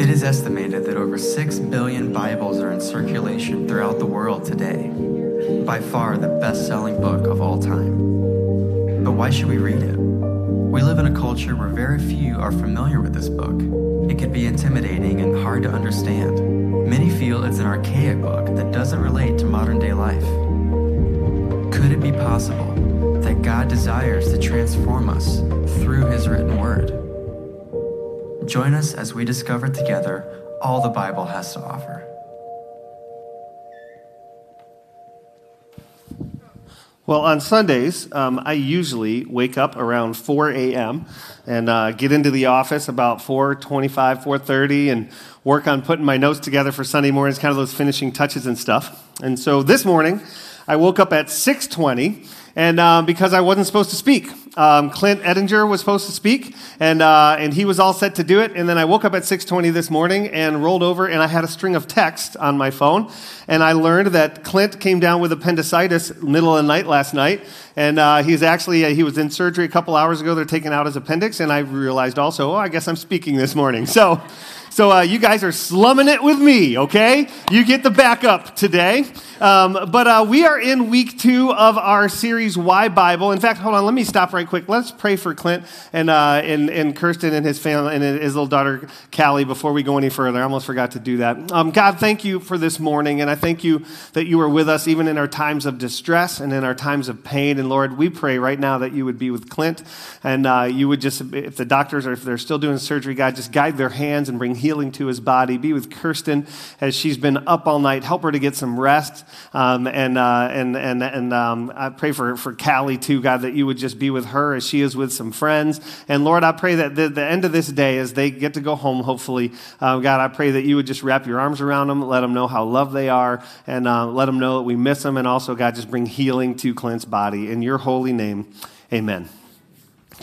It is estimated that over 6 billion Bibles are in circulation throughout the world today. By far the best selling book of all time. But why should we read it? We live in a culture where very few are familiar with this book. It can be intimidating and hard to understand. Many feel it's an archaic book that doesn't relate to modern day life. Could it be possible that God desires to transform us through His written word? Join us as we discover together all the Bible has to offer. Well, on Sundays, um, I usually wake up around 4 a.m. and uh, get into the office about 4:25, 4:30, and work on putting my notes together for Sunday mornings, kind of those finishing touches and stuff. And so this morning, I woke up at 6:20 and um, because I wasn't supposed to speak. Um, Clint Edinger was supposed to speak, and, uh, and he was all set to do it. And then I woke up at 6:20 this morning and rolled over, and I had a string of text on my phone, and I learned that Clint came down with appendicitis middle of the night last night, and uh, he's actually uh, he was in surgery a couple hours ago. They're taking out his appendix, and I realized also, oh, I guess I'm speaking this morning. So. So uh, you guys are slumming it with me, okay? You get the backup today. Um, but uh, we are in week two of our series, Why Bible. In fact, hold on, let me stop right quick. Let's pray for Clint and, uh, and, and Kirsten and his family and his little daughter, Callie, before we go any further. I almost forgot to do that. Um, God, thank you for this morning, and I thank you that you are with us even in our times of distress and in our times of pain. And Lord, we pray right now that you would be with Clint and uh, you would just, if the doctors are, if they're still doing surgery, God, just guide their hands and bring healing to his body. Be with Kirsten as she's been up all night. Help her to get some rest. Um, and, uh, and, and, and um, I pray for, for Callie too, God, that you would just be with her as she is with some friends. And Lord, I pray that the, the end of this day, as they get to go home, hopefully, uh, God, I pray that you would just wrap your arms around them, let them know how loved they are, and uh, let them know that we miss them. And also, God, just bring healing to Clint's body. In your holy name, amen.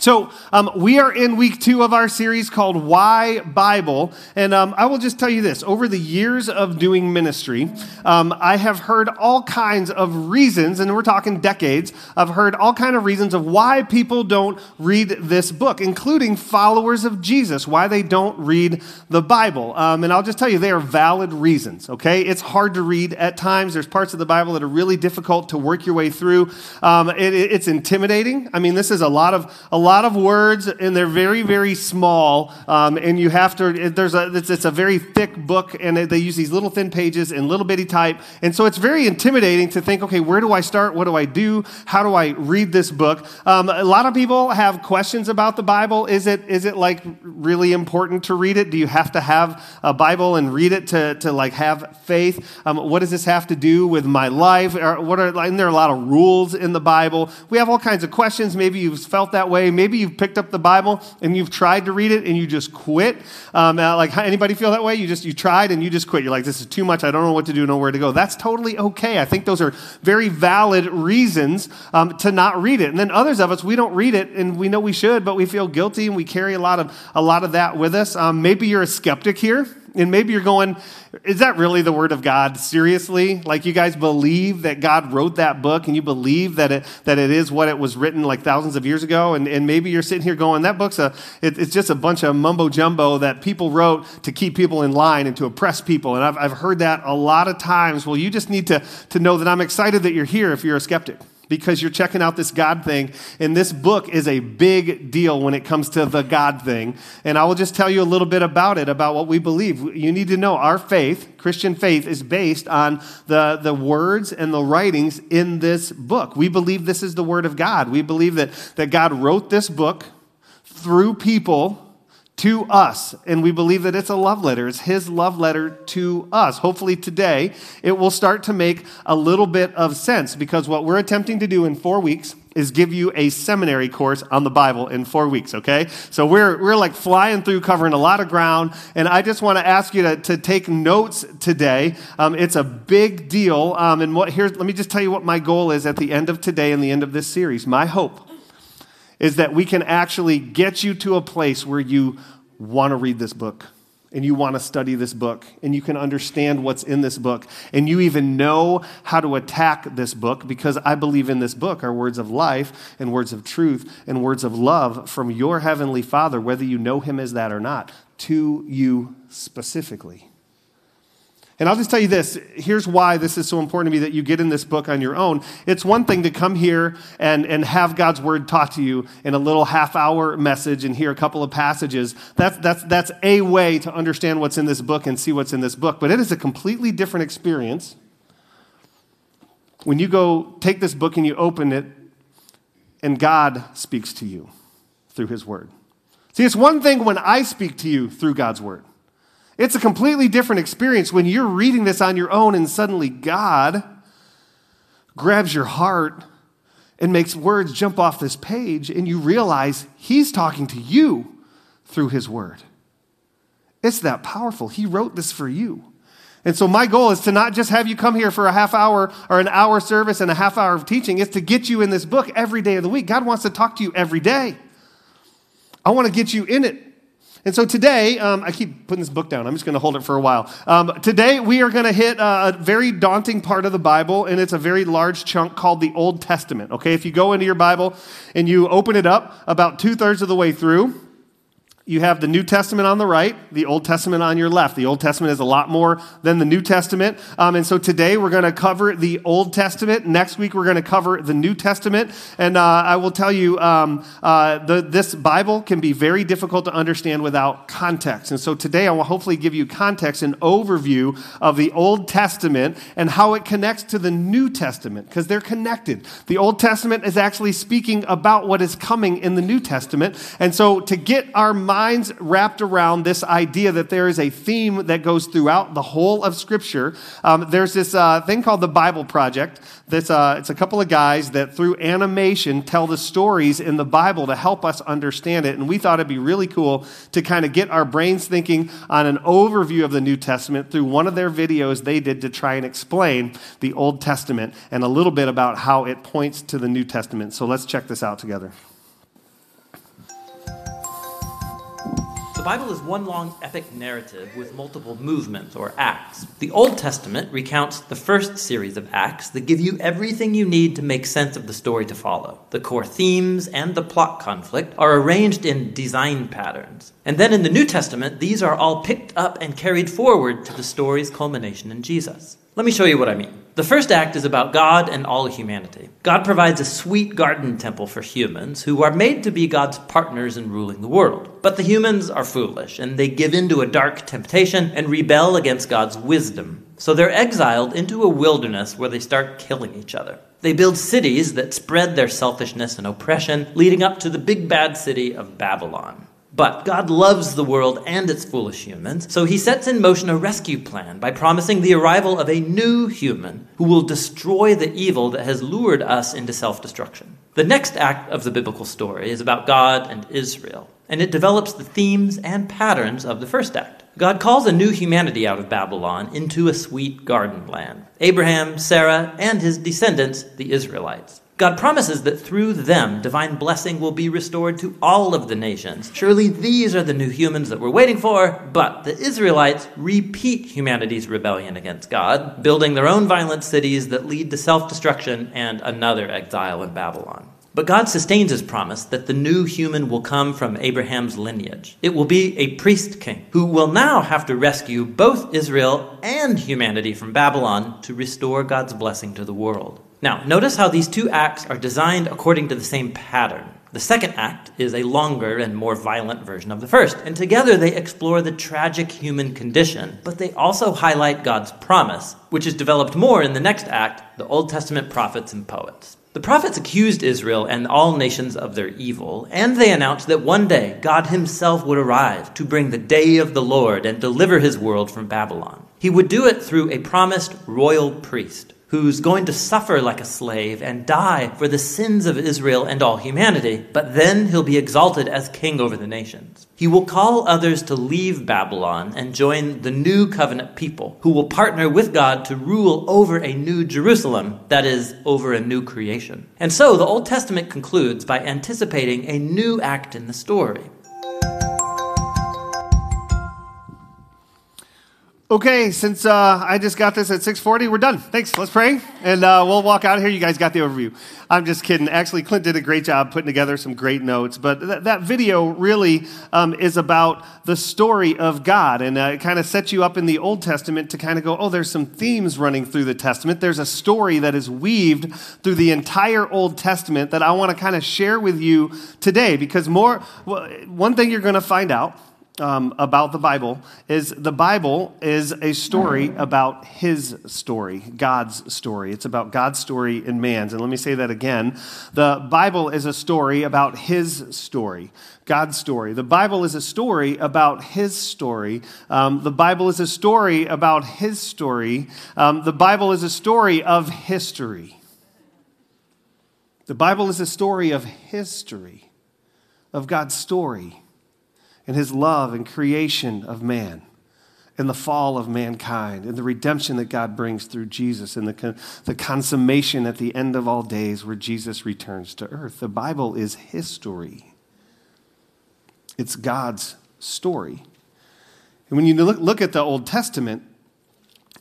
So, um, we are in week two of our series called Why Bible. And um, I will just tell you this over the years of doing ministry, um, I have heard all kinds of reasons, and we're talking decades, I've heard all kinds of reasons of why people don't read this book, including followers of Jesus, why they don't read the Bible. Um, and I'll just tell you, they are valid reasons, okay? It's hard to read at times. There's parts of the Bible that are really difficult to work your way through. Um, it, it's intimidating. I mean, this is a lot of, a lot of words, and they're very, very small. Um, and you have to, there's a, it's, it's, a very thick book, and they use these little thin pages and little bitty type. And so it's very intimidating to think, okay, where do I start? What do I do? How do I read this book? Um, a lot of people have questions about the Bible. Is it, is it like really important to read it? Do you have to have a Bible and read it to, to like have faith? Um, what does this have to do with my life? Or what are, and there are a lot of rules in the Bible. We have all kinds of questions. Maybe you've felt that way. Maybe you've picked up the Bible and you've tried to read it and you just quit. Um, like anybody feel that way? You just you tried and you just quit. You're like, this is too much. I don't know what to do, know where to go. That's totally okay. I think those are very valid reasons um, to not read it. And then others of us, we don't read it and we know we should, but we feel guilty and we carry a lot of a lot of that with us. Um, maybe you're a skeptic here. And maybe you're going, is that really the Word of God? Seriously? Like you guys believe that God wrote that book and you believe that it, that it is what it was written like thousands of years ago? And, and maybe you're sitting here going, that book's a, it, it's just a bunch of mumbo jumbo that people wrote to keep people in line and to oppress people. And I've, I've heard that a lot of times. Well, you just need to, to know that I'm excited that you're here if you're a skeptic because you're checking out this God thing. And this book is a big deal when it comes to the God thing. And I will just tell you a little bit about it, about what we believe. You need to know our faith, Christian faith, is based on the, the words and the writings in this book. We believe this is the Word of God. We believe that, that God wrote this book through people to us. And we believe that it's a love letter. It's his love letter to us. Hopefully, today it will start to make a little bit of sense because what we're attempting to do in four weeks is give you a seminary course on the Bible in four weeks, okay? So we're, we're like flying through, covering a lot of ground. And I just want to ask you to, to take notes today. Um, it's a big deal. Um, and what, here's, let me just tell you what my goal is at the end of today and the end of this series. My hope is that we can actually get you to a place where you want to read this book and you want to study this book and you can understand what's in this book and you even know how to attack this book because I believe in this book are words of life and words of truth and words of love from your heavenly Father, whether you know him as that or not. to you specifically. And I'll just tell you this here's why this is so important to me that you get in this book on your own. It's one thing to come here and, and have God's word taught to you in a little half hour message and hear a couple of passages. That's, that's, that's a way to understand what's in this book and see what's in this book. But it is a completely different experience when you go take this book and you open it and God speaks to you through his word. See, it's one thing when I speak to you through God's word. It's a completely different experience when you're reading this on your own and suddenly God grabs your heart and makes words jump off this page and you realize He's talking to you through His word. It's that powerful. He wrote this for you. And so, my goal is to not just have you come here for a half hour or an hour service and a half hour of teaching, it's to get you in this book every day of the week. God wants to talk to you every day. I want to get you in it. And so today, um, I keep putting this book down. I'm just going to hold it for a while. Um, today, we are going to hit a very daunting part of the Bible, and it's a very large chunk called the Old Testament. Okay, if you go into your Bible and you open it up about two thirds of the way through, you have the New Testament on the right, the Old Testament on your left. The Old Testament is a lot more than the New Testament. Um, and so today we're going to cover the Old Testament. Next week we're going to cover the New Testament. And uh, I will tell you, um, uh, the, this Bible can be very difficult to understand without context. And so today I will hopefully give you context and overview of the Old Testament and how it connects to the New Testament, because they're connected. The Old Testament is actually speaking about what is coming in the New Testament. And so to get our mind wrapped around this idea that there is a theme that goes throughout the whole of Scripture. Um, there's this uh, thing called the Bible Project. That's, uh, it's a couple of guys that through animation tell the stories in the Bible to help us understand it. And we thought it'd be really cool to kind of get our brains thinking on an overview of the New Testament through one of their videos they did to try and explain the Old Testament and a little bit about how it points to the New Testament. So let's check this out together. Bible is one long epic narrative with multiple movements or acts. The Old Testament recounts the first series of acts that give you everything you need to make sense of the story to follow. The core themes and the plot conflict are arranged in design patterns. And then in the New Testament, these are all picked up and carried forward to the story's culmination in Jesus. Let me show you what I mean. The first act is about God and all humanity. God provides a sweet garden temple for humans who are made to be God's partners in ruling the world. But the humans are foolish, and they give in to a dark temptation and rebel against God's wisdom. So they're exiled into a wilderness where they start killing each other. They build cities that spread their selfishness and oppression, leading up to the big bad city of Babylon. But God loves the world and its foolish humans, so he sets in motion a rescue plan by promising the arrival of a new human who will destroy the evil that has lured us into self destruction. The next act of the biblical story is about God and Israel, and it develops the themes and patterns of the first act. God calls a new humanity out of Babylon into a sweet garden land Abraham, Sarah, and his descendants, the Israelites. God promises that through them, divine blessing will be restored to all of the nations. Surely these are the new humans that we're waiting for, but the Israelites repeat humanity's rebellion against God, building their own violent cities that lead to self destruction and another exile in Babylon. But God sustains his promise that the new human will come from Abraham's lineage. It will be a priest king who will now have to rescue both Israel and humanity from Babylon to restore God's blessing to the world. Now, notice how these two acts are designed according to the same pattern. The second act is a longer and more violent version of the first, and together they explore the tragic human condition, but they also highlight God's promise, which is developed more in the next act, the Old Testament prophets and poets. The prophets accused Israel and all nations of their evil, and they announced that one day God himself would arrive to bring the day of the Lord and deliver his world from Babylon. He would do it through a promised royal priest who's going to suffer like a slave and die for the sins of Israel and all humanity, but then he'll be exalted as king over the nations. He will call others to leave Babylon and join the new covenant people, who will partner with God to rule over a new Jerusalem, that is, over a new creation. And so the Old Testament concludes by anticipating a new act in the story. Okay, since uh, I just got this at 6:40, we're done. Thanks. Let's pray, and uh, we'll walk out here. You guys got the overview. I'm just kidding. Actually, Clint did a great job putting together some great notes. But th- that video really um, is about the story of God, and uh, it kind of sets you up in the Old Testament to kind of go, oh, there's some themes running through the Testament. There's a story that is weaved through the entire Old Testament that I want to kind of share with you today. Because more, well, one thing you're going to find out um, about the Bible is the Bible is a story about His story, God's story. It's about God's story and man's. And let me say that again. The Bible is a story about His story, God's story. The Bible is a story about His story. Um, the Bible is a story about His story. Um, the Bible is a story of history. The Bible is a story of history, of God's story and his love and creation of man and the fall of mankind and the redemption that God brings through Jesus and the, the consummation at the end of all days where Jesus returns to earth. The Bible is history, it's God's story. And when you look, look at the Old Testament,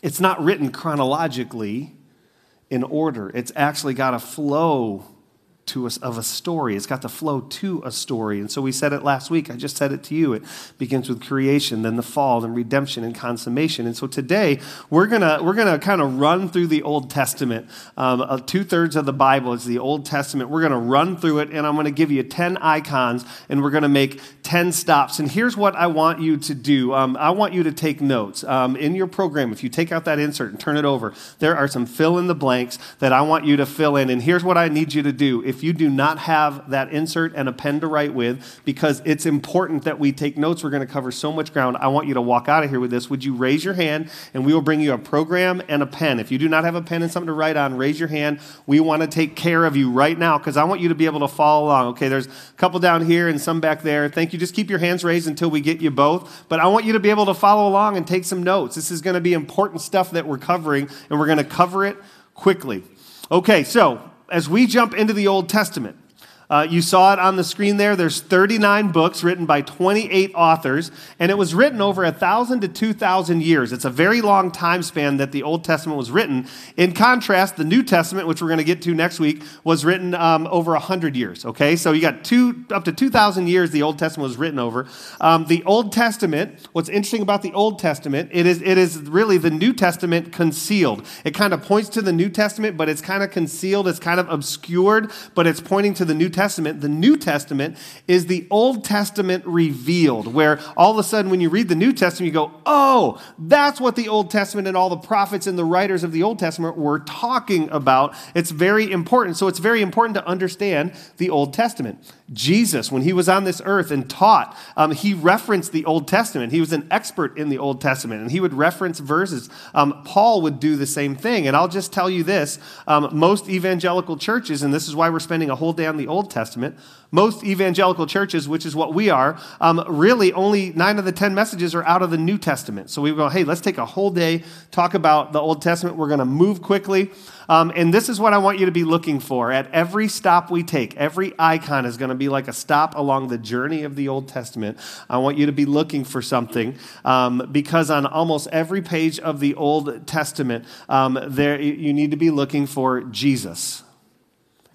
it's not written chronologically in order, it's actually got a flow to us of a story. It's got the flow to a story. And so we said it last week. I just said it to you. It begins with creation, then the fall, then redemption and consummation. And so today we're gonna we're gonna kind of run through the Old Testament. Um, uh, Two thirds of the Bible is the Old Testament. We're gonna run through it, and I'm gonna give you ten icons, and we're gonna make ten stops. And here's what I want you to do. Um, I want you to take notes um, in your program. If you take out that insert and turn it over, there are some fill in the blanks that I want you to fill in. And here's what I need you to do. If if you do not have that insert and a pen to write with, because it's important that we take notes, we're going to cover so much ground. I want you to walk out of here with this. Would you raise your hand and we will bring you a program and a pen? If you do not have a pen and something to write on, raise your hand. We want to take care of you right now because I want you to be able to follow along. Okay, there's a couple down here and some back there. Thank you. Just keep your hands raised until we get you both. But I want you to be able to follow along and take some notes. This is going to be important stuff that we're covering, and we're going to cover it quickly. Okay, so as we jump into the Old Testament, uh, you saw it on the screen there. There's 39 books written by 28 authors, and it was written over 1,000 to 2,000 years. It's a very long time span that the Old Testament was written. In contrast, the New Testament, which we're going to get to next week, was written um, over 100 years. Okay, so you got two up to 2,000 years the Old Testament was written over. Um, the Old Testament, what's interesting about the Old Testament, it is, it is really the New Testament concealed. It kind of points to the New Testament, but it's kind of concealed, it's kind of obscured, but it's pointing to the New Testament. The New Testament is the Old Testament revealed, where all of a sudden, when you read the New Testament, you go, oh, that's what the Old Testament and all the prophets and the writers of the Old Testament were talking about. It's very important. So it's very important to understand the Old Testament. Jesus, when he was on this earth and taught, um, he referenced the Old Testament. He was an expert in the Old Testament, and he would reference verses. Um, Paul would do the same thing. And I'll just tell you this um, most evangelical churches, and this is why we're spending a whole day on the Old Testament, most evangelical churches, which is what we are, um, really only nine of the ten messages are out of the New Testament. So we go, hey, let's take a whole day, talk about the Old Testament. We're going to move quickly. Um, and this is what I want you to be looking for. At every stop we take, every icon is going to be like a stop along the journey of the Old Testament. I want you to be looking for something um, because on almost every page of the Old Testament, um, there you need to be looking for Jesus.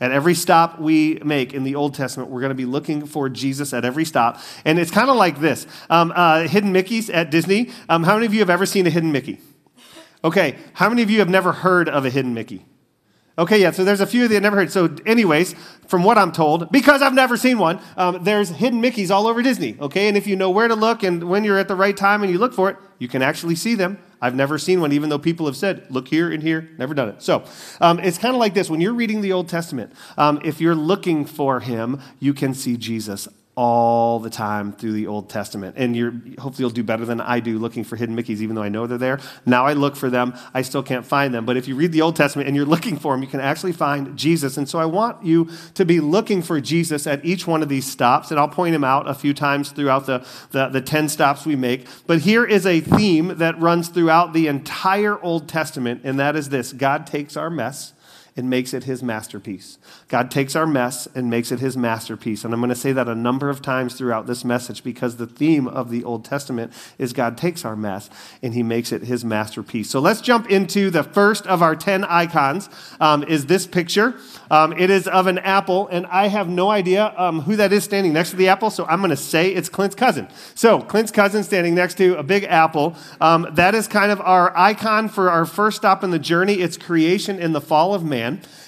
At every stop we make in the Old Testament, we're going to be looking for Jesus at every stop. And it's kind of like this um, uh, Hidden Mickeys at Disney. Um, how many of you have ever seen a Hidden Mickey? Okay, how many of you have never heard of a Hidden Mickey? Okay, yeah, so there's a few that never heard. So, anyways, from what I'm told, because I've never seen one, um, there's hidden Mickeys all over Disney, okay? And if you know where to look and when you're at the right time and you look for it, you can actually see them. I've never seen one, even though people have said, look here and here, never done it. So, um, it's kind of like this when you're reading the Old Testament, um, if you're looking for him, you can see Jesus all the time through the Old Testament. And you're hopefully you'll do better than I do looking for hidden Mickeys, even though I know they're there. Now I look for them, I still can't find them. But if you read the Old Testament and you're looking for them, you can actually find Jesus. And so I want you to be looking for Jesus at each one of these stops, and I'll point him out a few times throughout the, the, the 10 stops we make. But here is a theme that runs throughout the entire Old Testament, and that is this God takes our mess and makes it his masterpiece. God takes our mess and makes it his masterpiece. And I'm going to say that a number of times throughout this message because the theme of the Old Testament is God takes our mess and he makes it his masterpiece. So let's jump into the first of our 10 icons um, is this picture. Um, it is of an apple, and I have no idea um, who that is standing next to the apple, so I'm going to say it's Clint's cousin. So Clint's cousin standing next to a big apple. Um, that is kind of our icon for our first stop in the journey. It's creation in the fall of man.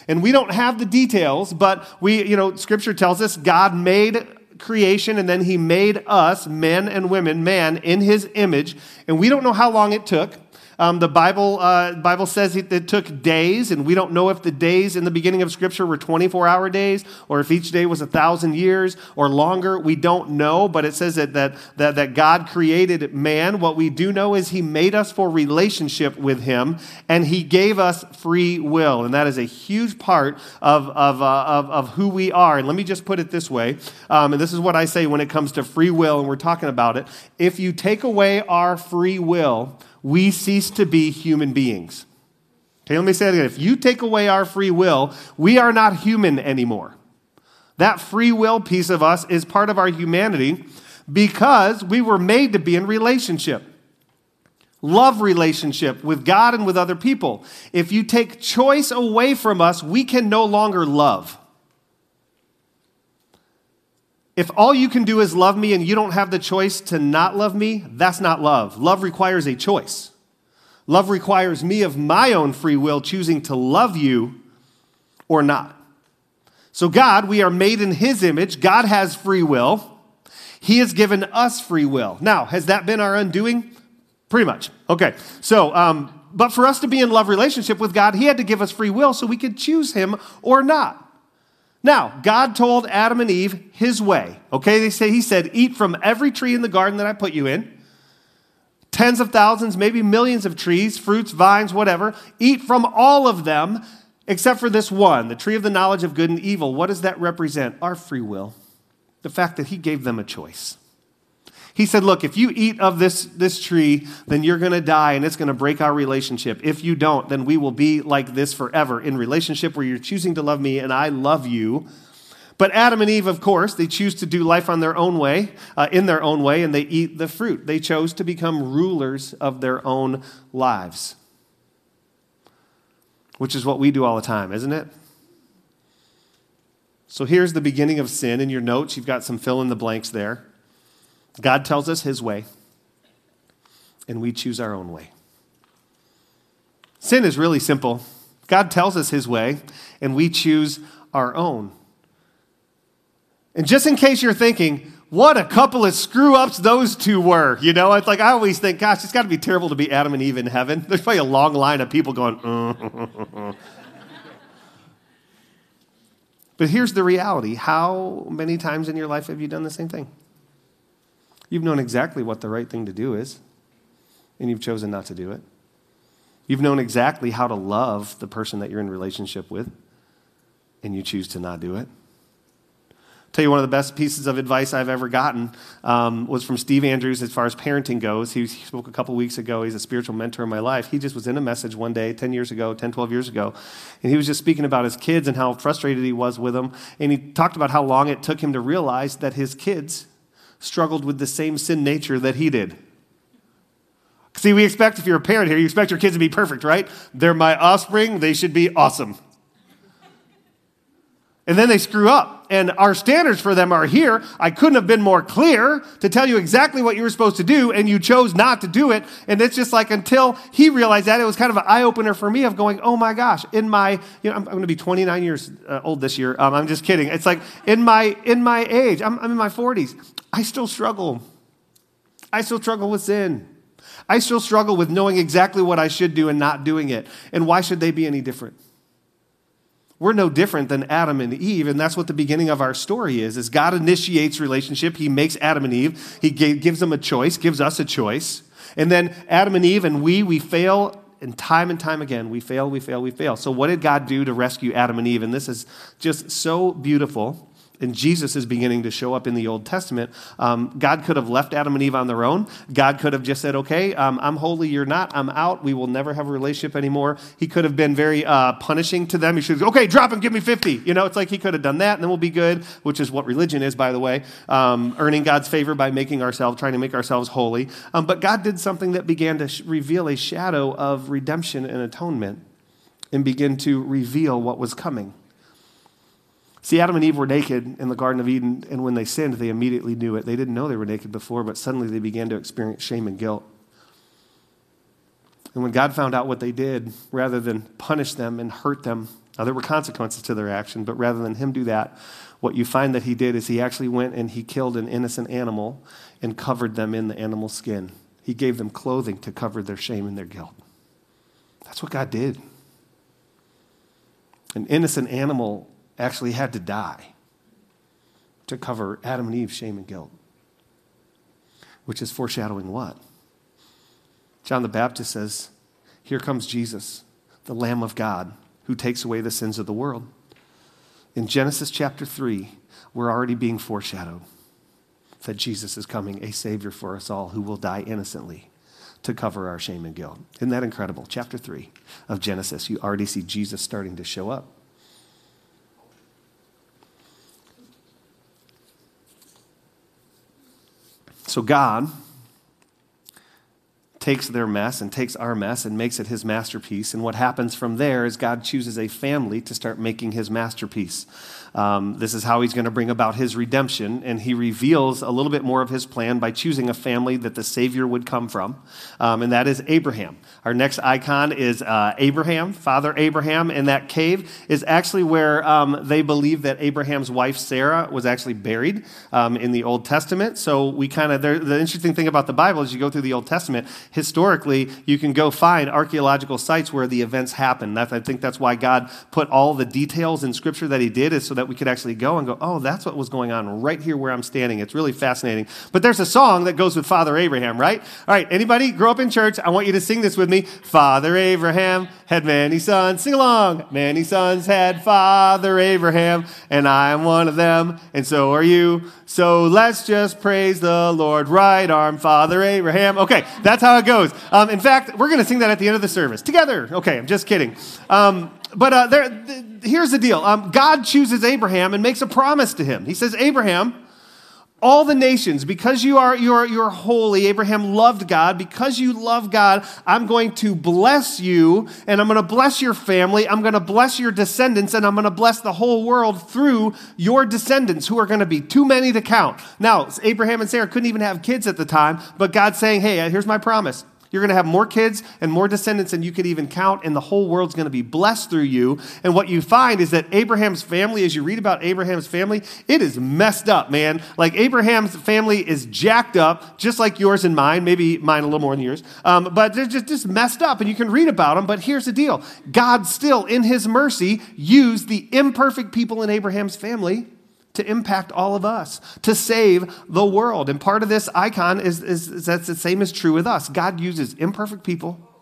And we don't have the details, but we, you know, scripture tells us God made creation and then he made us, men and women, man, in his image. And we don't know how long it took. Um, the Bible, uh, Bible says it, it, took days, and we don't know if the days in the beginning of Scripture were 24 hour days or if each day was a thousand years or longer. We don't know, but it says that, that, that, that God created man. What we do know is He made us for relationship with Him, and He gave us free will. And that is a huge part of, of, uh, of, of, who we are. And let me just put it this way, um, and this is what I say when it comes to free will, and we're talking about it. If you take away our free will, we cease to be human beings. Okay, let me say that again. If you take away our free will, we are not human anymore. That free will piece of us is part of our humanity because we were made to be in relationship. Love relationship with God and with other people. If you take choice away from us, we can no longer love. If all you can do is love me and you don't have the choice to not love me, that's not love. Love requires a choice. Love requires me of my own free will choosing to love you or not. So, God, we are made in His image. God has free will. He has given us free will. Now, has that been our undoing? Pretty much. Okay. So, um, but for us to be in love relationship with God, He had to give us free will so we could choose Him or not. Now, God told Adam and Eve his way. Okay, they say he said, "Eat from every tree in the garden that I put you in." Tens of thousands, maybe millions of trees, fruits, vines, whatever. Eat from all of them except for this one, the tree of the knowledge of good and evil. What does that represent? Our free will. The fact that he gave them a choice. He said, Look, if you eat of this, this tree, then you're going to die and it's going to break our relationship. If you don't, then we will be like this forever in relationship where you're choosing to love me and I love you. But Adam and Eve, of course, they choose to do life on their own way, uh, in their own way, and they eat the fruit. They chose to become rulers of their own lives, which is what we do all the time, isn't it? So here's the beginning of sin. In your notes, you've got some fill in the blanks there. God tells us his way, and we choose our own way. Sin is really simple. God tells us his way, and we choose our own. And just in case you're thinking, what a couple of screw ups those two were. You know, it's like I always think, gosh, it's got to be terrible to be Adam and Eve in heaven. There's probably a long line of people going, uh. but here's the reality how many times in your life have you done the same thing? You've known exactly what the right thing to do is, and you've chosen not to do it. You've known exactly how to love the person that you're in relationship with, and you choose to not do it. Tell you one of the best pieces of advice I've ever gotten um, was from Steve Andrews as far as parenting goes. He spoke a couple weeks ago. He's a spiritual mentor in my life. He just was in a message one day, 10 years ago, 10, 12 years ago, and he was just speaking about his kids and how frustrated he was with them. And he talked about how long it took him to realize that his kids struggled with the same sin nature that he did. See, we expect, if you're a parent here, you expect your kids to be perfect, right? They're my offspring, they should be awesome. And then they screw up. And our standards for them are here. I couldn't have been more clear to tell you exactly what you were supposed to do, and you chose not to do it. And it's just like until he realized that, it was kind of an eye opener for me of going, oh my gosh, in my, you know, I'm, I'm going to be 29 years uh, old this year. Um, I'm just kidding. It's like in my, in my age, I'm, I'm in my 40s. I still struggle. I still struggle with sin. I still struggle with knowing exactly what I should do and not doing it. And why should they be any different? We're no different than Adam and Eve, and that's what the beginning of our story is. Is God initiates relationship. He makes Adam and Eve. He gives them a choice, gives us a choice. And then Adam and Eve and we, we fail and time and time again, we fail, we fail, we fail. So, what did God do to rescue Adam and Eve? And this is just so beautiful and Jesus is beginning to show up in the Old Testament. Um, God could have left Adam and Eve on their own. God could have just said, okay, um, I'm holy, you're not, I'm out, we will never have a relationship anymore. He could have been very uh, punishing to them. He should, have, okay, drop him, give me 50. You know, it's like he could have done that and then we'll be good, which is what religion is, by the way, um, earning God's favor by making ourselves, trying to make ourselves holy. Um, but God did something that began to sh- reveal a shadow of redemption and atonement and begin to reveal what was coming. See, Adam and Eve were naked in the Garden of Eden, and when they sinned, they immediately knew it. They didn't know they were naked before, but suddenly they began to experience shame and guilt. And when God found out what they did, rather than punish them and hurt them, now there were consequences to their action, but rather than Him do that, what you find that He did is He actually went and He killed an innocent animal and covered them in the animal skin. He gave them clothing to cover their shame and their guilt. That's what God did. An innocent animal actually had to die to cover Adam and Eve's shame and guilt, which is foreshadowing what? John the Baptist says, Here comes Jesus, the Lamb of God, who takes away the sins of the world. In Genesis chapter 3, we're already being foreshadowed that Jesus is coming, a Savior for us all, who will die innocently to cover our shame and guilt. Isn't that incredible? Chapter 3 of Genesis, you already see Jesus starting to show up. So God takes their mess and takes our mess and makes it his masterpiece. And what happens from there is God chooses a family to start making his masterpiece. Um, this is how he's going to bring about his redemption, and he reveals a little bit more of his plan by choosing a family that the Savior would come from, um, and that is Abraham. Our next icon is uh, Abraham, Father Abraham, and that cave is actually where um, they believe that Abraham's wife Sarah was actually buried um, in the Old Testament. So we kind of, the interesting thing about the Bible is you go through the Old Testament, historically, you can go find archaeological sites where the events happen. That, I think that's why God put all the details in Scripture that He did, is so that we could actually go and go, oh, that's what was going on right here where I'm standing. It's really fascinating. But there's a song that goes with Father Abraham, right? All right, anybody grow up in church? I want you to sing this with me. Father Abraham had many sons. Sing along. Many sons had Father Abraham, and I am one of them, and so are you. So let's just praise the Lord. Right arm, Father Abraham. Okay, that's how it goes. Um, in fact, we're going to sing that at the end of the service together. Okay, I'm just kidding. Um, but uh, there, th- here's the deal um, God chooses Abraham and makes a promise to him. He says, Abraham, all the nations, because you are you're, you're holy, Abraham loved God. Because you love God, I'm going to bless you, and I'm going to bless your family. I'm going to bless your descendants, and I'm going to bless the whole world through your descendants, who are going to be too many to count. Now, Abraham and Sarah couldn't even have kids at the time, but God's saying, "Hey, here's my promise. You're going to have more kids and more descendants than you could even count, and the whole world's going to be blessed through you. And what you find is that Abraham's family, as you read about Abraham's family, it is messed up, man. Like Abraham's family is jacked up, just like yours and mine, maybe mine a little more than yours, um, but they're just, just messed up, and you can read about them. But here's the deal God still, in his mercy, used the imperfect people in Abraham's family to impact all of us, to save the world. And part of this icon is, is, is that's the same is true with us. God uses imperfect people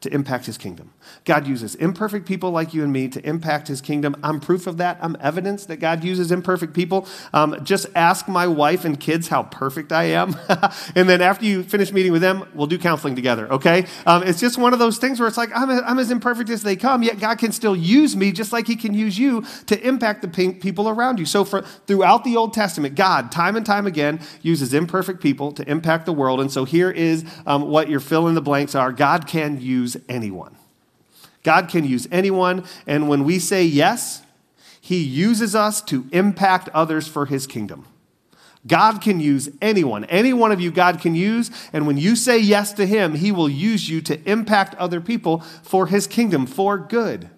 to impact his kingdom. God uses imperfect people like you and me to impact his kingdom. I'm proof of that. I'm evidence that God uses imperfect people. Um, just ask my wife and kids how perfect I am. and then after you finish meeting with them, we'll do counseling together, okay? Um, it's just one of those things where it's like, I'm, I'm as imperfect as they come, yet God can still use me just like he can use you to impact the people around you. So for, throughout the Old Testament, God, time and time again, uses imperfect people to impact the world. And so here is um, what your fill in the blanks are God can use anyone. God can use anyone. And when we say yes, He uses us to impact others for His kingdom. God can use anyone. Any one of you, God can use. And when you say yes to Him, He will use you to impact other people for His kingdom, for good.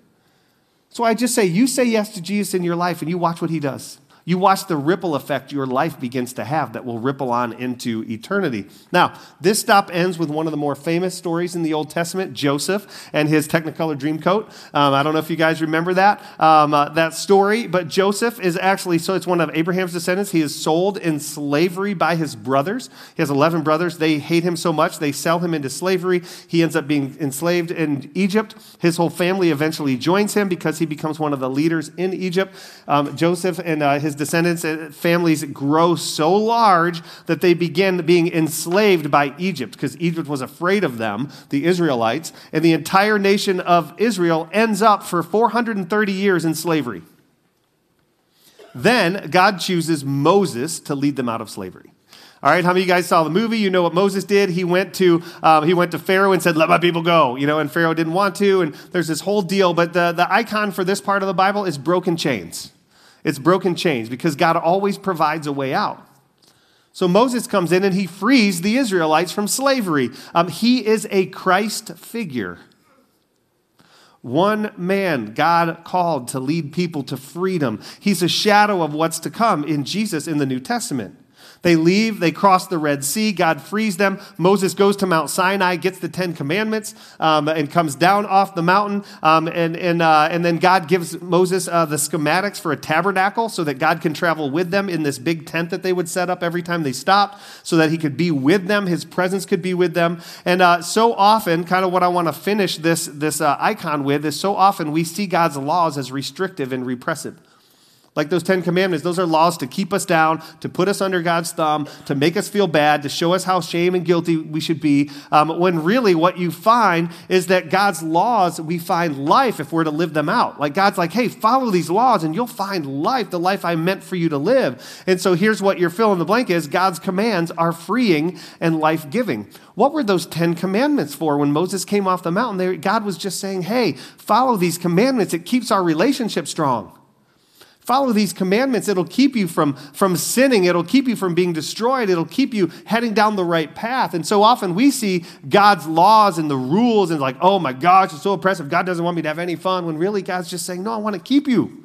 So I just say, you say yes to Jesus in your life and you watch what He does. You watch the ripple effect your life begins to have that will ripple on into eternity. Now, this stop ends with one of the more famous stories in the Old Testament Joseph and his Technicolor Dreamcoat. Um, I don't know if you guys remember that, um, uh, that story, but Joseph is actually, so it's one of Abraham's descendants. He is sold in slavery by his brothers. He has 11 brothers. They hate him so much, they sell him into slavery. He ends up being enslaved in Egypt. His whole family eventually joins him because he becomes one of the leaders in Egypt. Um, Joseph and uh, his descendants and families grow so large that they begin being enslaved by Egypt because Egypt was afraid of them, the Israelites, and the entire nation of Israel ends up for 430 years in slavery. Then God chooses Moses to lead them out of slavery. All right, how many of you guys saw the movie? You know what Moses did. He went to um, he went to Pharaoh and said, "Let my people go." You know, and Pharaoh didn't want to, and there's this whole deal. But the the icon for this part of the Bible is broken chains. It's broken chains because God always provides a way out. So Moses comes in and he frees the Israelites from slavery. Um, he is a Christ figure. One man God called to lead people to freedom. He's a shadow of what's to come in Jesus in the New Testament. They leave, they cross the Red Sea, God frees them. Moses goes to Mount Sinai, gets the Ten Commandments, um, and comes down off the mountain. Um, and, and, uh, and then God gives Moses uh, the schematics for a tabernacle so that God can travel with them in this big tent that they would set up every time they stopped, so that he could be with them, his presence could be with them. And uh, so often, kind of what I want to finish this, this uh, icon with is so often we see God's laws as restrictive and repressive. Like those Ten Commandments, those are laws to keep us down, to put us under God's thumb, to make us feel bad, to show us how shame and guilty we should be. Um, when really what you find is that God's laws, we find life if we're to live them out. Like God's like, hey, follow these laws and you'll find life, the life I meant for you to live. And so here's what your fill in the blank is God's commands are freeing and life giving. What were those Ten Commandments for when Moses came off the mountain? They, God was just saying, hey, follow these commandments. It keeps our relationship strong. Follow these commandments. It'll keep you from, from sinning. It'll keep you from being destroyed. It'll keep you heading down the right path. And so often we see God's laws and the rules and like, oh my gosh, it's so oppressive. God doesn't want me to have any fun. When really God's just saying, no, I want to keep you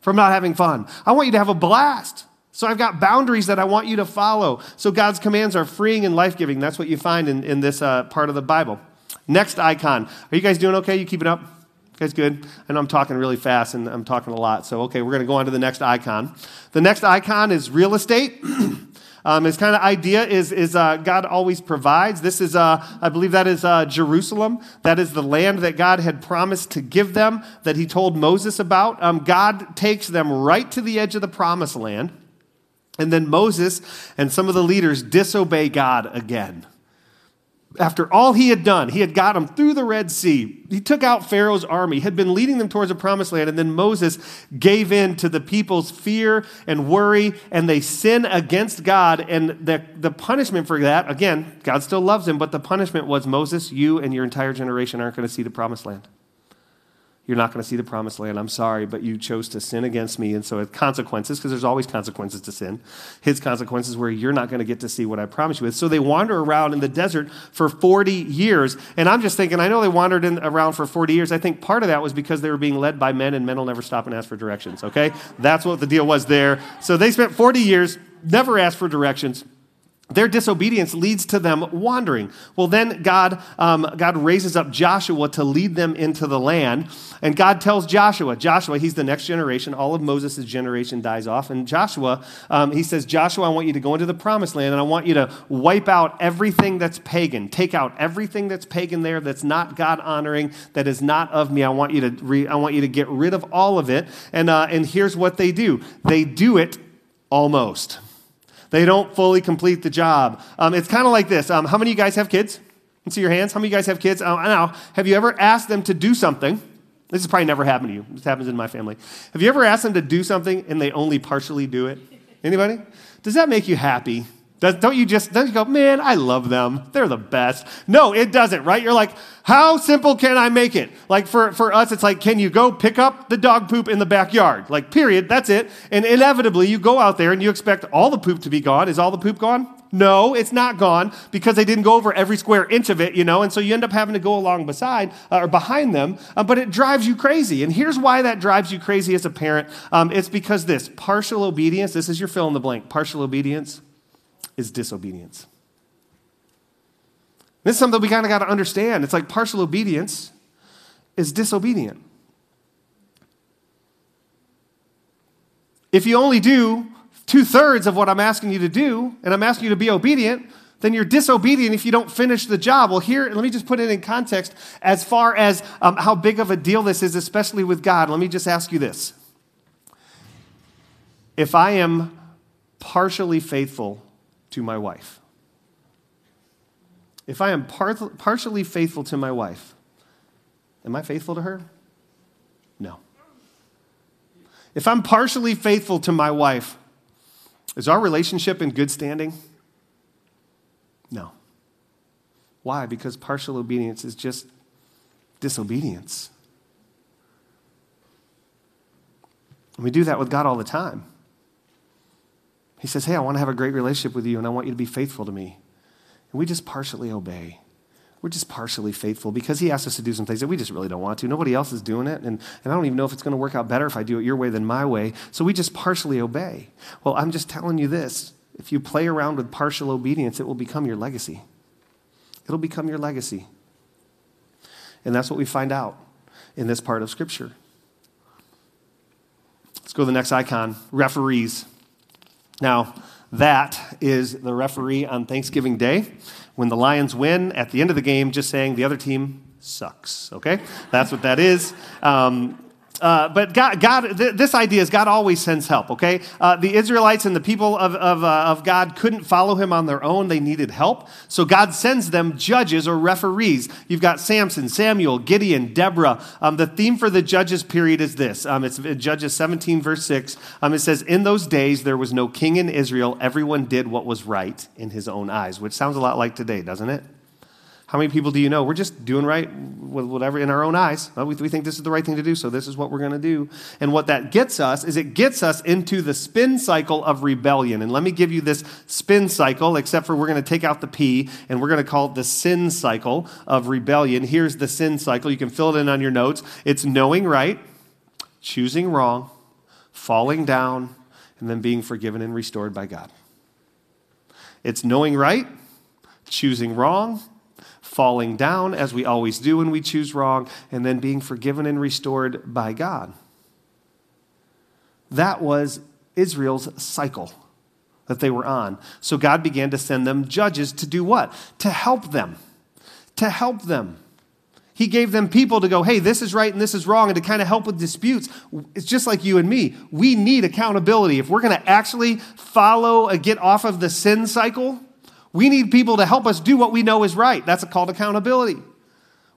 from not having fun. I want you to have a blast. So I've got boundaries that I want you to follow. So God's commands are freeing and life giving. That's what you find in, in this uh, part of the Bible. Next icon. Are you guys doing okay? You keep it up? Guys good? I know I'm talking really fast and I'm talking a lot. So, okay, we're going to go on to the next icon. The next icon is real estate. um, his kind of idea is, is uh, God always provides. This is, uh, I believe that is uh, Jerusalem. That is the land that God had promised to give them, that he told Moses about. Um, God takes them right to the edge of the promised land. And then Moses and some of the leaders disobey God again after all he had done, he had got them through the Red Sea. He took out Pharaoh's army, had been leading them towards the promised land, and then Moses gave in to the people's fear and worry, and they sin against God. And the, the punishment for that, again, God still loves him, but the punishment was Moses, you and your entire generation aren't going to see the promised land you're not going to see the promised land. I'm sorry, but you chose to sin against me. And so, it consequences, because there's always consequences to sin, his consequences where you're not going to get to see what I promised you with. So, they wander around in the desert for 40 years. And I'm just thinking, I know they wandered in, around for 40 years. I think part of that was because they were being led by men, and men will never stop and ask for directions, okay? That's what the deal was there. So, they spent 40 years, never asked for directions. Their disobedience leads to them wandering. Well, then God, um, God raises up Joshua to lead them into the land. And God tells Joshua, Joshua, he's the next generation. All of Moses' generation dies off. And Joshua, um, he says, Joshua, I want you to go into the promised land and I want you to wipe out everything that's pagan. Take out everything that's pagan there that's not God honoring, that is not of me. I want you to, re- I want you to get rid of all of it. And, uh, and here's what they do they do it almost. They don't fully complete the job. Um, it's kind of like this. Um, how many of you guys have kids? Let's see your hands. How many of you guys have kids? Uh, now, have you ever asked them to do something? This has probably never happened to you. This happens in my family. Have you ever asked them to do something and they only partially do it? Anybody? Does that make you happy? Does, don't you just don't you go, man, I love them. They're the best. No, it doesn't, right? You're like, how simple can I make it? Like for, for us, it's like, can you go pick up the dog poop in the backyard? Like, period, that's it. And inevitably, you go out there and you expect all the poop to be gone. Is all the poop gone? No, it's not gone because they didn't go over every square inch of it, you know, and so you end up having to go along beside uh, or behind them, uh, but it drives you crazy. And here's why that drives you crazy as a parent um, it's because this partial obedience, this is your fill in the blank, partial obedience is disobedience. This is something we kind of got to understand. It's like partial obedience is disobedient. If you only do two thirds of what I'm asking you to do, and I'm asking you to be obedient, then you're disobedient if you don't finish the job. Well, here, let me just put it in context as far as um, how big of a deal this is, especially with God. Let me just ask you this if I am partially faithful to my wife, if I am par- partially faithful to my wife, am I faithful to her? No. If I'm partially faithful to my wife, is our relationship in good standing? No. Why? Because partial obedience is just disobedience. And we do that with God all the time. He says, Hey, I want to have a great relationship with you and I want you to be faithful to me. And we just partially obey. We're just partially faithful because he asks us to do some things that we just really don't want to. Nobody else is doing it. And, and I don't even know if it's going to work out better if I do it your way than my way. So we just partially obey. Well, I'm just telling you this if you play around with partial obedience, it will become your legacy. It'll become your legacy. And that's what we find out in this part of Scripture. Let's go to the next icon referees. Now, that is the referee on Thanksgiving Day when the Lions win at the end of the game, just saying the other team sucks. Okay? That's what that is. Um, uh, but God, God th- this idea is God always sends help, okay? Uh, the Israelites and the people of, of, uh, of God couldn't follow him on their own. They needed help. So God sends them judges or referees. You've got Samson, Samuel, Gideon, Deborah. Um, the theme for the judges period is this um, it's Judges 17, verse 6. Um, it says, In those days there was no king in Israel. Everyone did what was right in his own eyes, which sounds a lot like today, doesn't it? How many people do you know? We're just doing right with whatever in our own eyes. We, think this is the right thing to do, so this is what we're going to do. And what that gets us is it gets us into the spin cycle of rebellion. And let me give you this spin cycle, except for we're going to take out the P and we're going to call it the sin cycle of rebellion. Here's the sin cycle. You can fill it in on your notes. It's knowing right, choosing wrong, falling down, and then being forgiven and restored by God. It's knowing right, choosing wrong, falling down, as we always do when we choose wrong, and then being forgiven and restored by God. That was Israel's cycle that they were on. So God began to send them judges to do what? To help them. To help them. He gave them people to go, hey, this is right and this is wrong, and to kind of help with disputes. It's just like you and me. We need accountability. If we're going to actually follow, a, get off of the sin cycle, we need people to help us do what we know is right. That's called accountability.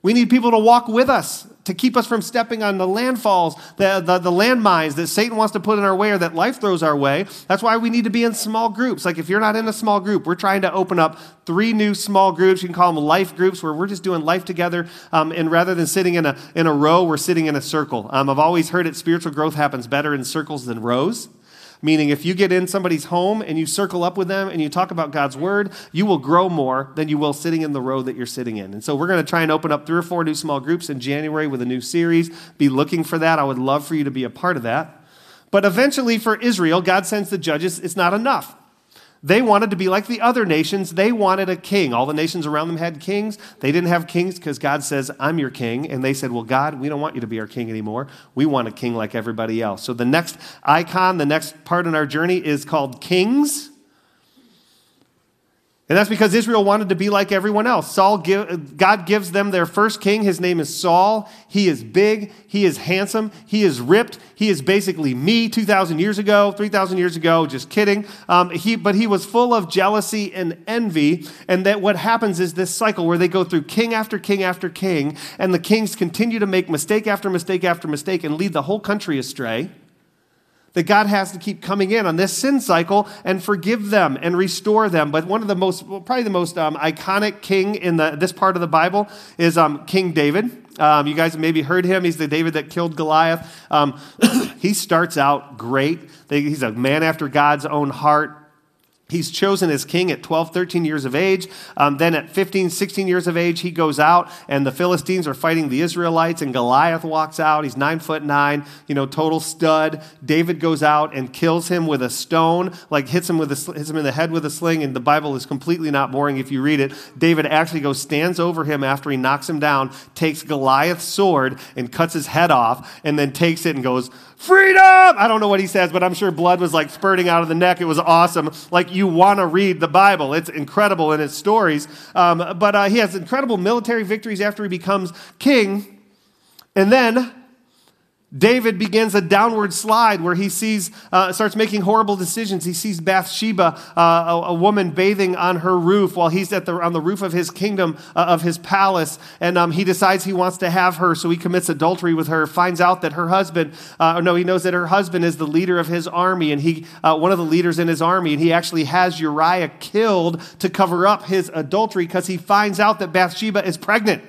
We need people to walk with us to keep us from stepping on the landfalls, the, the, the, landmines that Satan wants to put in our way or that life throws our way. That's why we need to be in small groups. Like if you're not in a small group, we're trying to open up three new small groups. You can call them life groups where we're just doing life together. Um, and rather than sitting in a, in a row, we're sitting in a circle. Um, I've always heard it spiritual growth happens better in circles than rows. Meaning, if you get in somebody's home and you circle up with them and you talk about God's word, you will grow more than you will sitting in the row that you're sitting in. And so, we're going to try and open up three or four new small groups in January with a new series. Be looking for that. I would love for you to be a part of that. But eventually, for Israel, God sends the judges. It's not enough. They wanted to be like the other nations. They wanted a king. All the nations around them had kings. They didn't have kings because God says, I'm your king. And they said, Well, God, we don't want you to be our king anymore. We want a king like everybody else. So the next icon, the next part in our journey is called kings. And that's because Israel wanted to be like everyone else. Saul give, God gives them their first king. His name is Saul. He is big. He is handsome. He is ripped. He is basically me 2,000 years ago, 3,000 years ago. Just kidding. Um, he, but he was full of jealousy and envy. And that what happens is this cycle where they go through king after king after king, and the kings continue to make mistake after mistake after mistake and lead the whole country astray that God has to keep coming in on this sin cycle and forgive them and restore them. But one of the most, well, probably the most um, iconic king in the, this part of the Bible is um, King David. Um, you guys maybe heard him. He's the David that killed Goliath. Um, he starts out great. He's a man after God's own heart. He's chosen as king at 12, 13 years of age. Um, then at 15, 16 years of age, he goes out, and the Philistines are fighting the Israelites, and Goliath walks out. He's nine foot nine, you know, total stud. David goes out and kills him with a stone, like hits him, with a, hits him in the head with a sling, and the Bible is completely not boring if you read it. David actually goes, stands over him after he knocks him down, takes Goliath's sword, and cuts his head off, and then takes it and goes, freedom! I don't know what he says, but I'm sure blood was like spurting out of the neck. It was awesome. Like you want to read the Bible. It's incredible in its stories. Um, but uh, he has incredible military victories after he becomes king. And then David begins a downward slide where he sees, uh, starts making horrible decisions. He sees Bathsheba, uh, a, a, woman bathing on her roof while he's at the, on the roof of his kingdom, uh, of his palace. And um, he decides he wants to have her, so he commits adultery with her, finds out that her husband, uh, no, he knows that her husband is the leader of his army, and he, uh, one of the leaders in his army, and he actually has Uriah killed to cover up his adultery because he finds out that Bathsheba is pregnant.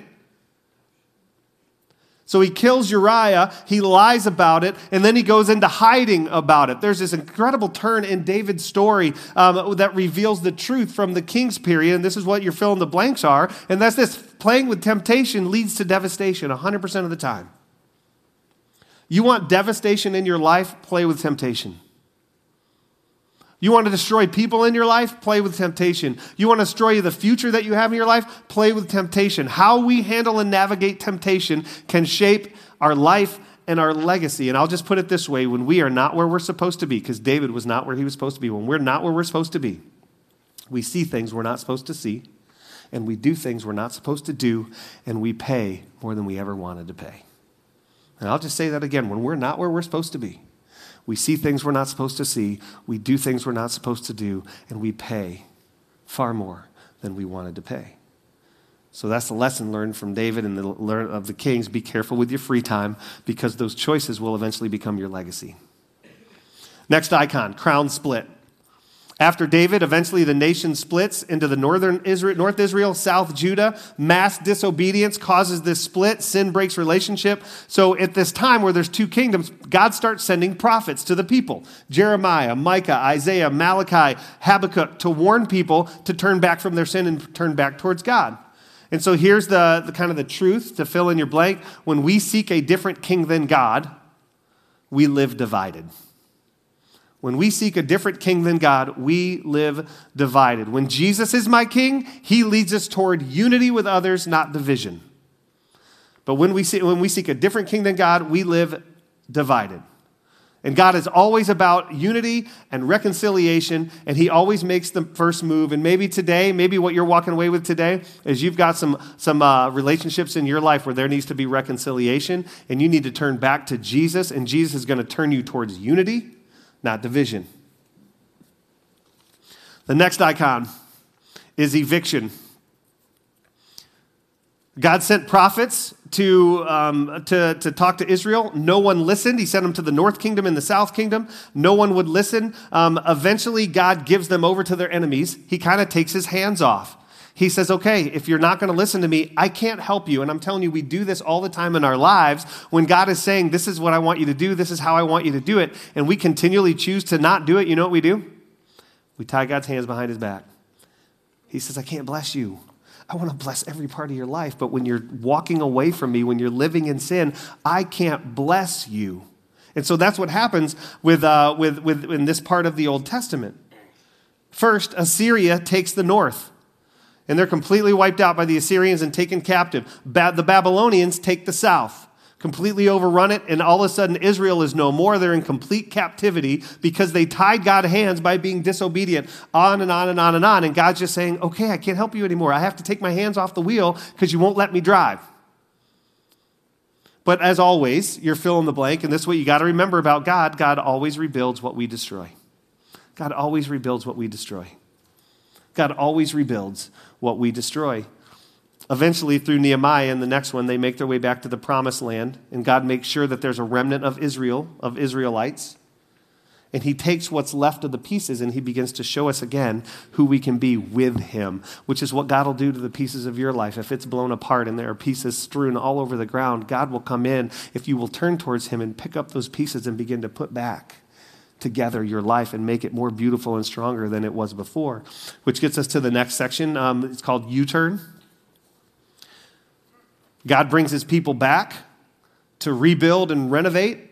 So he kills Uriah, he lies about it, and then he goes into hiding about it. There's this incredible turn in David's story um, that reveals the truth from the king's period, and this is what your fill in the blanks are, and that's this playing with temptation leads to devastation 100% of the time. You want devastation in your life? Play with temptation. You want to destroy people in your life? Play with temptation. You want to destroy the future that you have in your life? Play with temptation. How we handle and navigate temptation can shape our life and our legacy. And I'll just put it this way when we are not where we're supposed to be, because David was not where he was supposed to be, when we're not where we're supposed to be, we see things we're not supposed to see, and we do things we're not supposed to do, and we pay more than we ever wanted to pay. And I'll just say that again when we're not where we're supposed to be, we see things we're not supposed to see, we do things we're not supposed to do, and we pay far more than we wanted to pay. So that's the lesson learned from David and the learn of the kings. Be careful with your free time because those choices will eventually become your legacy. Next icon, crown split. After David, eventually the nation splits into the northern Israel, North Israel, South Judah. Mass disobedience causes this split. Sin breaks relationship. So at this time where there's two kingdoms, God starts sending prophets to the people Jeremiah, Micah, Isaiah, Malachi, Habakkuk to warn people to turn back from their sin and turn back towards God. And so here's the, the kind of the truth to fill in your blank. When we seek a different king than God, we live divided. When we seek a different king than God, we live divided. When Jesus is my king, he leads us toward unity with others, not division. But when we, see, when we seek a different king than God, we live divided. And God is always about unity and reconciliation, and He always makes the first move. And maybe today, maybe what you're walking away with today is you've got some, some uh, relationships in your life where there needs to be reconciliation, and you need to turn back to Jesus, and Jesus is going to turn you towards unity not division. The next icon is eviction. God sent prophets to, um, to, to talk to Israel. No one listened. He sent them to the north kingdom and the south kingdom. No one would listen. Um, eventually, God gives them over to their enemies. He kind of takes his hands off. He says, okay, if you're not going to listen to me, I can't help you. And I'm telling you, we do this all the time in our lives when God is saying, this is what I want you to do, this is how I want you to do it, and we continually choose to not do it. You know what we do? We tie God's hands behind his back. He says, I can't bless you. I want to bless every part of your life, but when you're walking away from me, when you're living in sin, I can't bless you. And so that's what happens with, uh, with, with in this part of the Old Testament. First, Assyria takes the north and they're completely wiped out by the Assyrians and taken captive. Ba- the Babylonians take the south, completely overrun it, and all of a sudden Israel is no more. They're in complete captivity because they tied God's hands by being disobedient, on and on and on and on. And God's just saying, okay, I can't help you anymore. I have to take my hands off the wheel because you won't let me drive. But as always, your fill in the blank, and this is what you got to remember about God God always rebuilds what we destroy. God always rebuilds what we destroy. God always rebuilds what we destroy. Eventually, through Nehemiah and the next one, they make their way back to the promised land, and God makes sure that there's a remnant of Israel, of Israelites. And he takes what's left of the pieces and he begins to show us again who we can be with him, which is what God will do to the pieces of your life. If it's blown apart and there are pieces strewn all over the ground, God will come in if you will turn towards him and pick up those pieces and begin to put back together your life and make it more beautiful and stronger than it was before. Which gets us to the next section. Um, it's called U turn. God brings his people back to rebuild and renovate.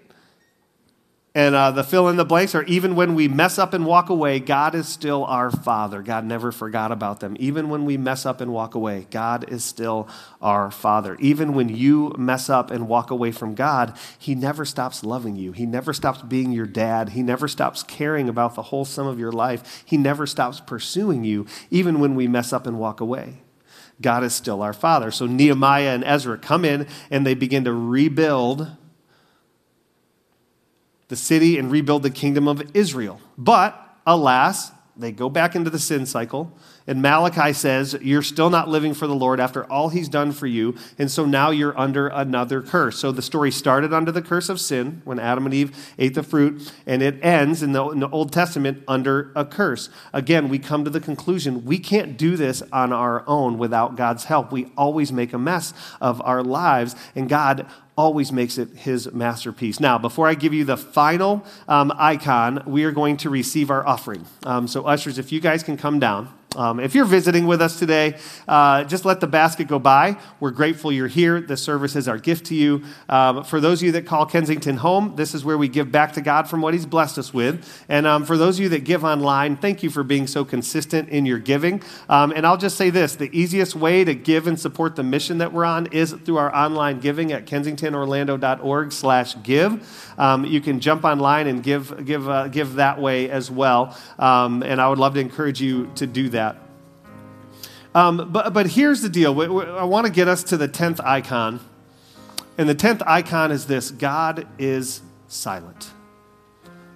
And uh, the fill in the blanks are even when we mess up and walk away, God is still our Father. God never forgot about them. Even when we mess up and walk away, God is still our Father. Even when you mess up and walk away from God, He never stops loving you. He never stops being your dad. He never stops caring about the whole sum of your life. He never stops pursuing you, even when we mess up and walk away. God is still our Father. So Nehemiah and Ezra come in and they begin to rebuild the city and rebuild the kingdom of Israel. But alas, they go back into the sin cycle. And Malachi says, You're still not living for the Lord after all he's done for you. And so now you're under another curse. So the story started under the curse of sin when Adam and Eve ate the fruit, and it ends in the, in the Old Testament under a curse. Again, we come to the conclusion we can't do this on our own without God's help. We always make a mess of our lives, and God always makes it his masterpiece. Now, before I give you the final um, icon, we are going to receive our offering. Um, so, ushers, if you guys can come down. Um, if you're visiting with us today, uh, just let the basket go by. We're grateful you're here. The service is our gift to you. Um, for those of you that call Kensington home, this is where we give back to God from what He's blessed us with. And um, for those of you that give online, thank you for being so consistent in your giving. Um, and I'll just say this the easiest way to give and support the mission that we're on is through our online giving at kensingtonorlando.org slash give. Um, you can jump online and give, give, uh, give that way as well. Um, and I would love to encourage you to do that. Um, but, but here's the deal I want to get us to the 10th icon. And the 10th icon is this God is silent.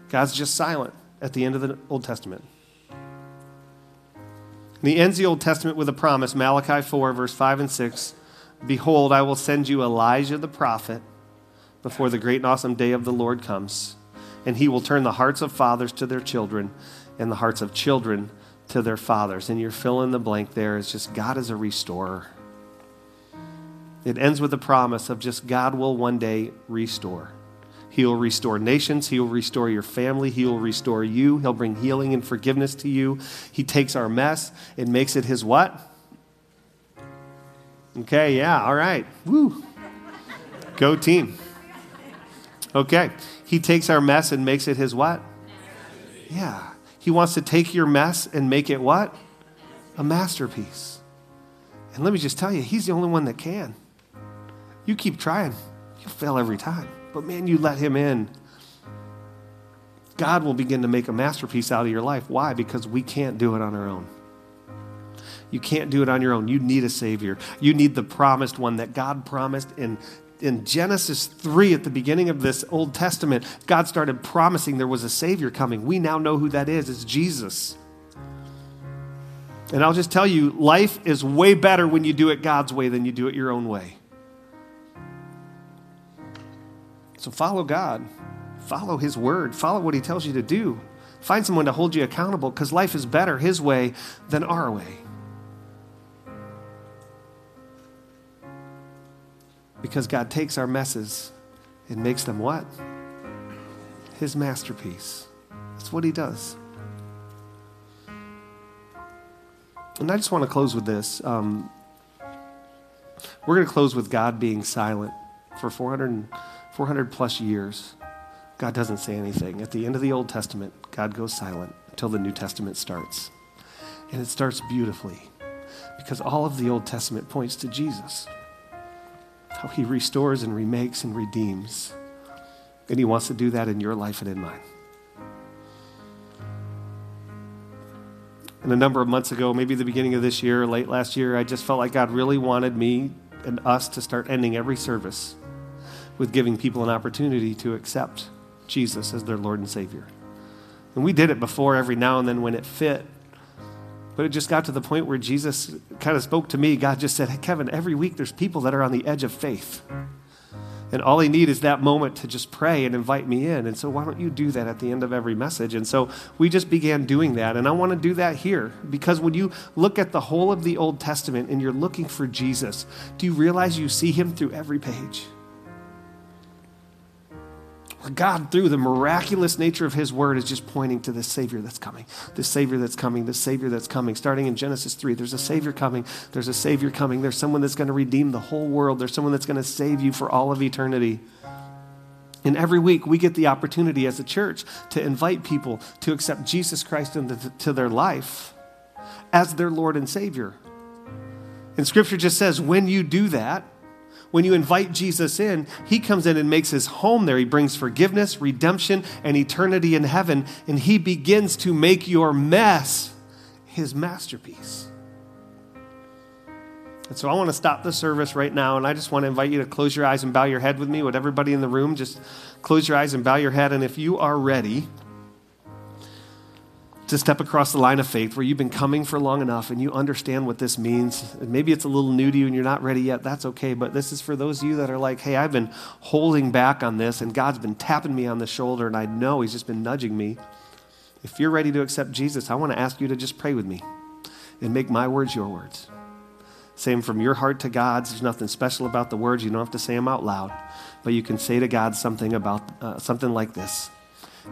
God's just silent at the end of the Old Testament. And he ends the Old Testament with a promise Malachi 4, verse 5 and 6 Behold, I will send you Elijah the prophet before the great and awesome day of the Lord comes. And he will turn the hearts of fathers to their children and the hearts of children to their fathers. And your fill in the blank there is just God is a restorer. It ends with the promise of just God will one day restore. He will restore nations. He will restore your family. He will restore you. He'll bring healing and forgiveness to you. He takes our mess and makes it his what? Okay, yeah, all right. Woo. Go team. Okay. He takes our mess and makes it his what? Yeah. He wants to take your mess and make it what? A masterpiece. And let me just tell you, He's the only one that can. You keep trying, you'll fail every time. But man, you let Him in. God will begin to make a masterpiece out of your life. Why? Because we can't do it on our own. You can't do it on your own. You need a Savior. You need the promised one that God promised in in Genesis 3, at the beginning of this Old Testament, God started promising there was a Savior coming. We now know who that is. It's Jesus. And I'll just tell you, life is way better when you do it God's way than you do it your own way. So follow God, follow His word, follow what He tells you to do. Find someone to hold you accountable because life is better His way than our way. Because God takes our messes and makes them what? His masterpiece. That's what He does. And I just want to close with this. Um, we're going to close with God being silent for 400, 400 plus years. God doesn't say anything. At the end of the Old Testament, God goes silent until the New Testament starts. And it starts beautifully because all of the Old Testament points to Jesus how he restores and remakes and redeems. And he wants to do that in your life and in mine. And a number of months ago, maybe the beginning of this year, late last year, I just felt like God really wanted me and us to start ending every service with giving people an opportunity to accept Jesus as their Lord and Savior. And we did it before every now and then when it fit. But it just got to the point where Jesus kind of spoke to me. God just said, hey, Kevin, every week there's people that are on the edge of faith. And all they need is that moment to just pray and invite me in. And so, why don't you do that at the end of every message? And so, we just began doing that. And I want to do that here because when you look at the whole of the Old Testament and you're looking for Jesus, do you realize you see him through every page? God, through the miraculous nature of His Word, is just pointing to this Savior that's coming, this Savior that's coming, this Savior that's coming. Starting in Genesis 3, there's a Savior coming, there's a Savior coming, there's someone that's going to redeem the whole world, there's someone that's going to save you for all of eternity. And every week we get the opportunity as a church to invite people to accept Jesus Christ into their life as their Lord and Savior. And Scripture just says when you do that, when you invite Jesus in, he comes in and makes his home there. He brings forgiveness, redemption, and eternity in heaven, and he begins to make your mess his masterpiece. And so I want to stop the service right now, and I just want to invite you to close your eyes and bow your head with me. Would everybody in the room just close your eyes and bow your head? And if you are ready, to step across the line of faith where you've been coming for long enough and you understand what this means. Maybe it's a little new to you and you're not ready yet. That's okay. But this is for those of you that are like, hey, I've been holding back on this and God's been tapping me on the shoulder and I know He's just been nudging me. If you're ready to accept Jesus, I want to ask you to just pray with me and make my words your words. Say them from your heart to God's. There's nothing special about the words. You don't have to say them out loud, but you can say to God something about uh, something like this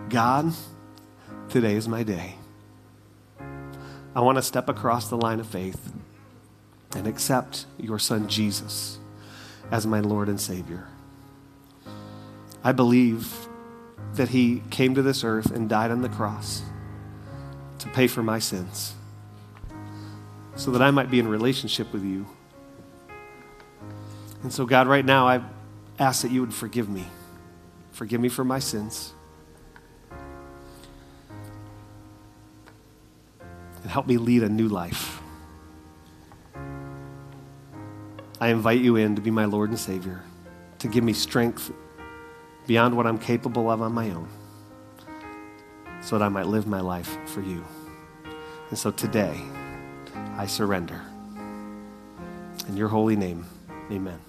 God, today is my day. I want to step across the line of faith and accept your son Jesus as my Lord and Savior. I believe that he came to this earth and died on the cross to pay for my sins so that I might be in relationship with you. And so, God, right now, I ask that you would forgive me. Forgive me for my sins. And help me lead a new life. I invite you in to be my Lord and Savior, to give me strength beyond what I'm capable of on my own, so that I might live my life for you. And so today, I surrender. In your holy name, amen.